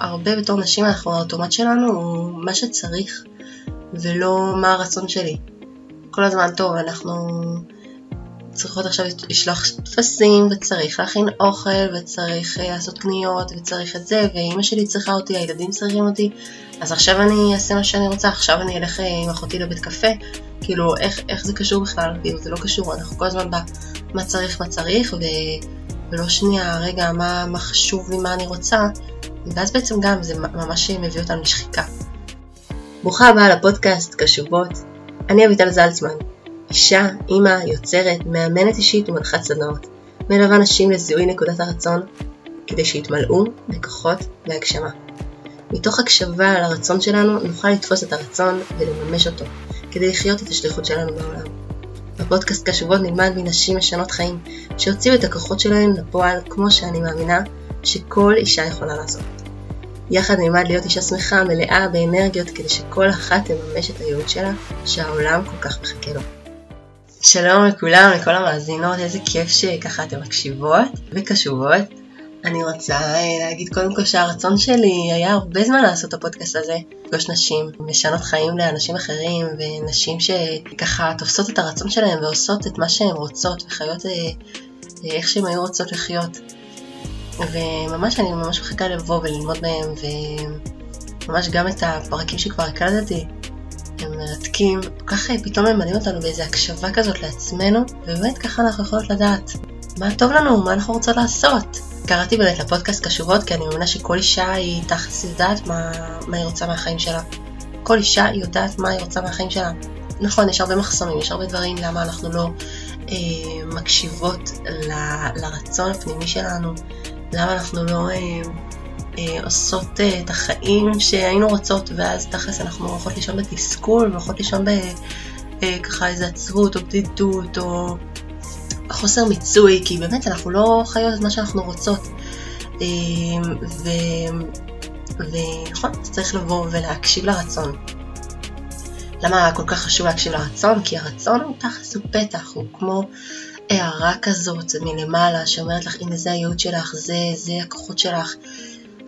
הרבה בתור נשים אנחנו, האוטומט שלנו הוא מה שצריך, ולא מה הרצון שלי. כל הזמן טוב, אנחנו צריכות עכשיו לשלוח טפסים, וצריך להכין אוכל, וצריך אה, לעשות קניות, וצריך את זה, ואימא שלי צריכה אותי, הילדים צריכים אותי, אז עכשיו אני אעשה מה שאני רוצה, עכשיו אני אלך אה, עם אחותי לבית קפה, כאילו, איך, איך זה קשור בכלל? כאילו, זה לא קשור, אנחנו כל הזמן במה צריך, מה צריך, ו... ולא שנייה, רגע, מה, מה חשוב לי, מה אני רוצה, ואז בעצם גם זה ממש מביא אותנו לשחיקה. ברוכה הבאה לפודקאסט קשובות, אני אביטל זלצמן, אישה, אימא, יוצרת, מאמנת אישית ומנחת סדנאות, מלווה נשים לזיהוי נקודת הרצון, כדי שיתמלאו בכוחות והגשמה. מתוך הקשבה לרצון שלנו נוכל לתפוס את הרצון ולממש אותו, כדי לחיות את השליחות שלנו בעולם. בפודקאסט קשובות נלמד מנשים משנות חיים, שהוציאו את הכוחות שלהן לפועל כמו שאני מאמינה שכל אישה יכולה לעשות. יחד נלמד להיות אישה שמחה, מלאה באנרגיות, כדי שכל אחת תממש את הייעוד שלה, שהעולם כל כך מחכה לו. שלום לכולם, לכל המאזינות, איזה כיף שככה אתן מקשיבות וקשובות. אני רוצה אה, להגיד קודם כל שהרצון שלי היה הרבה זמן לעשות את הפודקאסט הזה, לפגוש נשים, משנות חיים לאנשים אחרים, ונשים שככה תופסות את הרצון שלהם ועושות את מה שהן רוצות, וחיות אה, אה, איך שהן היו רוצות לחיות. וממש אני ממש מחכה לבוא וללמוד מהם, וממש גם את הפרקים שכבר הקלטתי, הם מרתקים, כל כך פתאום הם מעלים אותנו באיזו הקשבה כזאת לעצמנו, ובאמת ככה אנחנו יכולות לדעת מה טוב לנו, מה אנחנו רוצות לעשות. קראתי באמת לפודקאסט קשובות כי אני מאמינה שכל אישה היא תכלס יודעת מה, מה היא רוצה מהחיים שלה. כל אישה יודעת מה היא רוצה מהחיים שלה. נכון, יש הרבה מחסומים, יש הרבה דברים למה אנחנו לא אה, מקשיבות ל, לרצון הפנימי שלנו, למה אנחנו לא אה, אה, עושות אה, את החיים שהיינו רוצות, ואז תכלס אנחנו הולכות לישון בתסכול, והולכות לישון בככה אה, איזה עצבות או בדידות או חוסר מיצוי, כי באמת אנחנו לא חיות את מה שאנחנו רוצות. אה, ו... ונכון, אז צריך לבוא ולהקשיב לרצון. למה כל כך חשוב להקשיב לרצון? כי הרצון הוא תכלס הוא פתח, הוא כמו הערה כזאת מלמעלה שאומרת לך הנה זה הייעוד שלך, זה, זה הכוחות שלך.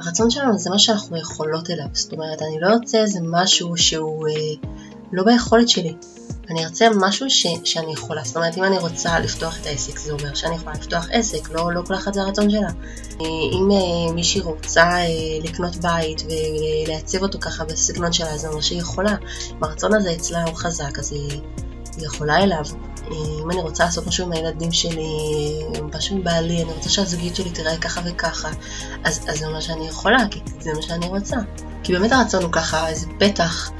הרצון שלנו זה מה שאנחנו יכולות אליו, זאת אומרת אני לא רוצה איזה משהו שהוא אה, לא ביכולת שלי, אני ארצה משהו ש, שאני יכולה, זאת אומרת אם אני רוצה לפתוח את העסק זה אומר שאני יכולה לפתוח עסק, לא, לא כל אחד זה הרצון שלה. אם אה, מישהי רוצה אה, לקנות בית ולעצב אותו ככה בסגנון שלה זה אומר שהיא יכולה, אם הרצון הזה אצלה הוא חזק אז היא, היא יכולה אליו. אם אני רוצה לעשות משהו עם הילדים שלי, משהו עם בעלי, אני רוצה שהזוגיות שלי תראה ככה וככה, אז, אז זה אומר שאני יכולה, כי זה מה שאני רוצה. כי באמת הרצון הוא ככה איזה פתח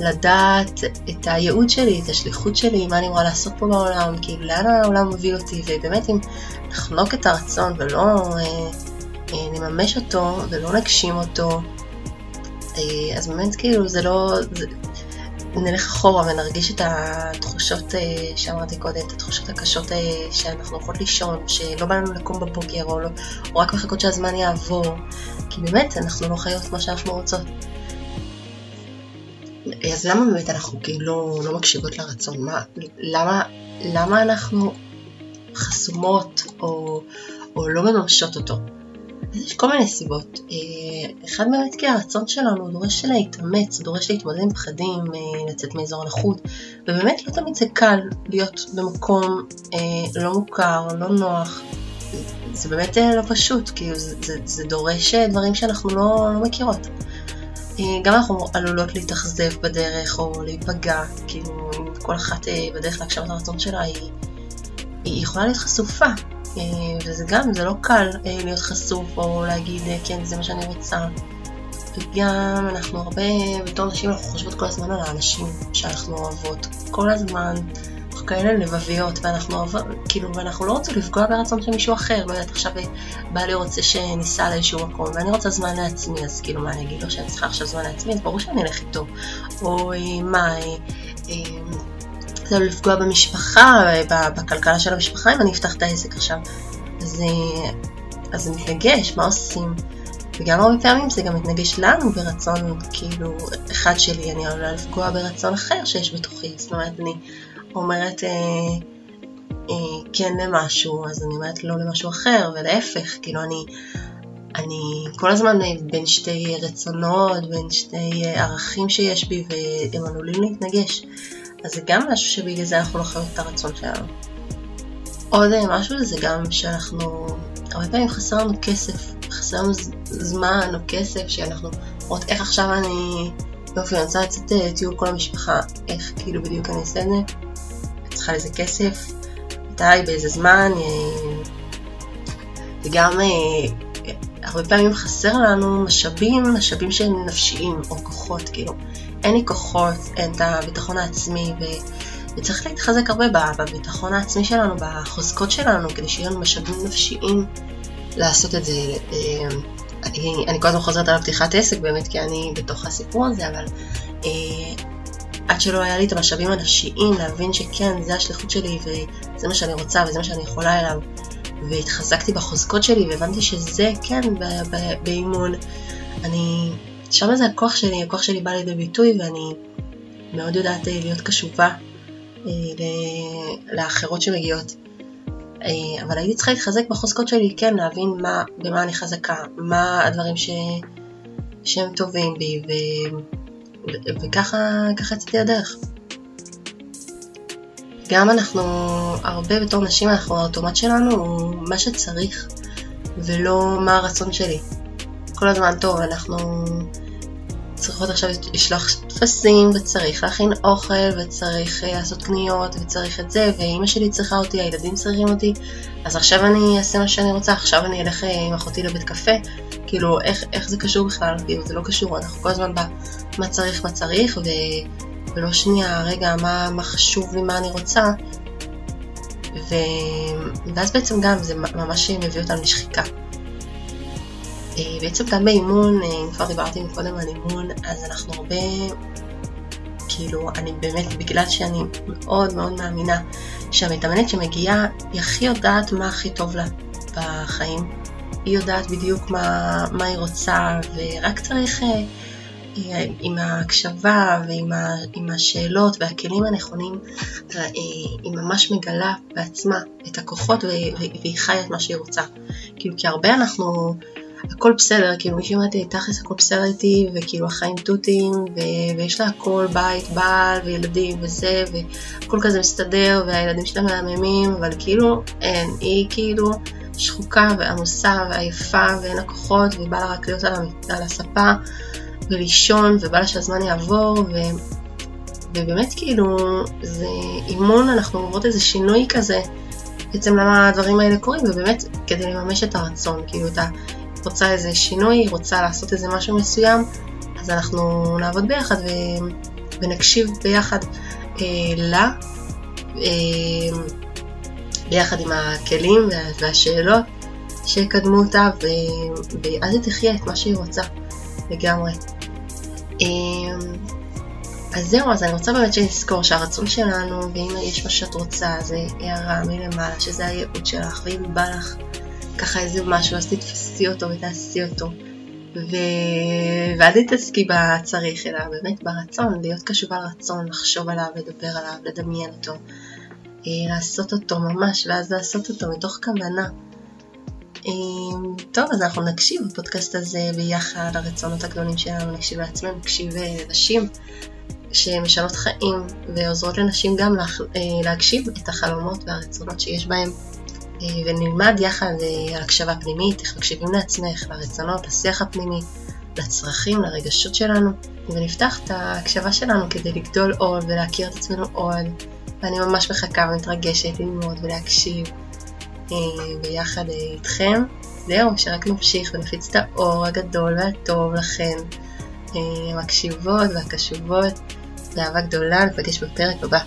לדעת את הייעוד שלי, את השליחות שלי, מה אני אמורה לעשות פה בעולם, כאילו לאן העולם מוביל אותי, ובאמת אם נחנוק את הרצון ולא אה, אה, נממש אותו ולא נגשים אותו, אה, אז באמת כאילו זה לא, זה, נלך אחורה ונרגיש את התחושות אה, שאמרתי קודם, את התחושות הקשות אה, שאנחנו הולכות לישון, שלא בא לנו לקום בבוקר, או, לא, או רק מחכות שהזמן יעבור, כי באמת אנחנו לא חיות מה שאנחנו רוצות. אז למה באמת אנחנו כאילו לא, לא מקשיבות לרצון? מה, למה, למה אנחנו חסומות או, או לא מממשות אותו? יש כל מיני סיבות. אה, אחד באמת כי הרצון שלנו דורש להתאמץ, דורש להתמודד עם פחדים, אה, לצאת מאזור הנוחות, ובאמת לא תמיד זה קל להיות במקום אה, לא מוכר, לא נוח. זה באמת לא פשוט, כי זה, זה, זה דורש דברים שאנחנו לא, לא מכירות. גם אנחנו עלולות להתאכזב בדרך או להיפגע, כאילו כל אחת בדרך להגשמת הרצון שלה היא, היא יכולה להיות חשופה וזה גם, זה לא קל אה, להיות חשוף או להגיד אה, כן זה מה שאני רוצה. וגם אנחנו הרבה, בתור נשים אנחנו חושבות כל הזמן על האנשים שאנחנו אוהבות. כל הזמן. אנחנו כאלה לבביות ואנחנו אוהבות, כאילו, ואנחנו לא רוצות לפגוע ברצון של מישהו אחר, לא יודעת, עכשיו בעלי רוצה שניסע לאיזשהו מקום ואני רוצה זמן לעצמי, אז כאילו מה אני אגיד לו שאני צריכה עכשיו זמן לעצמי, אז ברור שאני אלך איתו, או מה, זה עלול לפגוע במשפחה, בכלכלה של המשפחה אם אני אפתח את העסק עכשיו. אז, אז זה מתנגש, מה עושים? וגם הרבה פעמים זה גם מתנגש לנו ברצון, כאילו, אחד שלי, אני עלולה לפגוע ברצון אחר שיש בתוכי. זאת אומרת, אני אומרת אה, אה, כן למשהו, אז אני אומרת לא למשהו אחר, ולהפך, כאילו, אני, אני כל הזמן בין שתי רצונות, בין שתי ערכים שיש בי והם עלולים להתנגש. אז זה גם משהו שבגלל זה אנחנו לא חייבים את הרצון שלנו. עוד משהו זה גם שאנחנו, הרבה פעמים חסר לנו כסף, חסר לנו זמן או כסף, שאנחנו אומרות איך עכשיו אני, יופי, אני רוצה לצאת אה, טיול כל המשפחה, איך כאילו בדיוק אני אעשה את זה, אני צריכה לזה כסף, מתי, באיזה זמן, אה, וגם אה, הרבה פעמים חסר לנו משאבים, משאבים שהם נפשיים או כוחות, כאילו אין לי כוחות, אין את הביטחון העצמי ו... וצריך להתחזק הרבה בביטחון העצמי שלנו, בחוזקות שלנו, כדי שיהיו לנו משאבים נפשיים לעשות את זה. אה, אני, אני כל הזמן חוזרת על הפתיחת עסק באמת, כי אני בתוך הסיפור הזה, אבל אה, עד שלא היה לי את המשאבים הנפשיים, להבין שכן, זה השליחות שלי, וזה מה שאני רוצה, וזה מה שאני יכולה אליו, והתחזקתי בחוזקות שלי, והבנתי שזה כן באימון. אני, שם זה הכוח שלי, הכוח שלי בא לידי ביטוי, ואני מאוד יודעת אה, להיות קשובה אה, לאחרות שמגיעות. אה, אבל הייתי צריכה להתחזק בחוזקות שלי, כן, להבין מה, במה אני חזקה, מה הדברים ש, שהם טובים בי, ו, ו, וככה יצאתי לדרך. גם אנחנו, הרבה בתור נשים, אנחנו, האוטומט שלנו הוא מה שצריך, ולא מה הרצון שלי. כל הזמן, טוב, אנחנו צריכות עכשיו לשלוח טפסים, וצריך להכין אוכל, וצריך אה, לעשות קניות, וצריך את זה, ואימא שלי צריכה אותי, הילדים צריכים אותי, אז עכשיו אני אעשה מה שאני רוצה, עכשיו אני אלך אה, עם אחותי לבית קפה, כאילו, איך, איך זה קשור בכלל? כאילו, זה לא קשור, אנחנו כל הזמן במה צריך, מה צריך, ו... ולא שנייה, רגע, מה, מה חשוב לי, מה אני רוצה, ו... ואז בעצם גם זה ממש מביא אותנו לשחיקה. אה, בעצם גם באימון, אה, אם כבר דיברתי קודם על אימון, אז אנחנו הרבה, כאילו, אני באמת, בגלל שאני מאוד מאוד מאמינה שהמתאמנת שמגיעה, היא הכי יודעת מה הכי טוב לה בחיים. היא יודעת בדיוק מה, מה היא רוצה, ורק צריך אה, עם ההקשבה ועם השאלות והכלים הנכונים, היא ממש מגלה בעצמה את הכוחות והיא חיה את מה שהיא רוצה. כאילו, כי הרבה אנחנו הכל בסדר, כאילו מישהי אומרת לי, תכלס הכל בסדר איתי, וכאילו החיים תותים, ו- ויש לה הכל, בית, בעל, וילדים, וזה, והכל כזה מסתדר, והילדים שלה מהממים, אבל כאילו אין, היא כאילו שחוקה ועמוסה ועייפה, ואין לה כוחות, ובא לה רק להיות על, על הספה, ולישון, ובא לה שהזמן יעבור, ו... ובאמת כאילו, זה אימון, אנחנו עוברות איזה שינוי כזה, בעצם למה הדברים האלה קורים, ובאמת כדי לממש את הרצון, כאילו את ה... רוצה איזה שינוי, רוצה לעשות איזה משהו מסוים, אז אנחנו נעבוד ביחד ו... ונקשיב ביחד אה, לה, אה, ביחד עם הכלים והשאלות שיקדמו אותה, ו... ואז היא תחיה את מה שהיא רוצה לגמרי. אה, אז זהו, אז אני רוצה באמת שנזכור שהרצון שלנו, ואם יש מה שאת רוצה, זה הערה מלמעלה, שזה הייעוד שלך, ואם בא לך ככה איזה משהו, אז תתפסי אותו ותעשי אותו. ו... ואל תתעסקי בצריך, אלא באמת ברצון, להיות קשובה לרצון, לחשוב עליו, לדבר עליו, לדמיין אותו, אה, לעשות אותו ממש, ואז לעשות אותו מתוך כוונה. אה, טוב, אז אנחנו נקשיב בפודקאסט הזה ביחד לרצונות הגדולים שלנו, נקשיב לעצמנו, נקשיב לנשים שמשנות חיים ועוזרות לנשים גם להגשיב את החלומות והרצונות שיש בהם. אה, ונלמד יחד אה, על הקשבה פנימית, איך מקשיבים לעצמך, לרצונות, לשיח הפנימי, לצרכים, לרגשות שלנו, ונפתח את ההקשבה שלנו כדי לגדול עוד ולהכיר את עצמנו עוד, ואני ממש מחכה ומתרגשת ללמוד ולהקשיב אה, ביחד איתכם. זהו, שרק נמשיך ונפיץ את האור הגדול והטוב לכן, המקשיבות והקשובות, באהבה גדולה, נפגש בפרק הבא.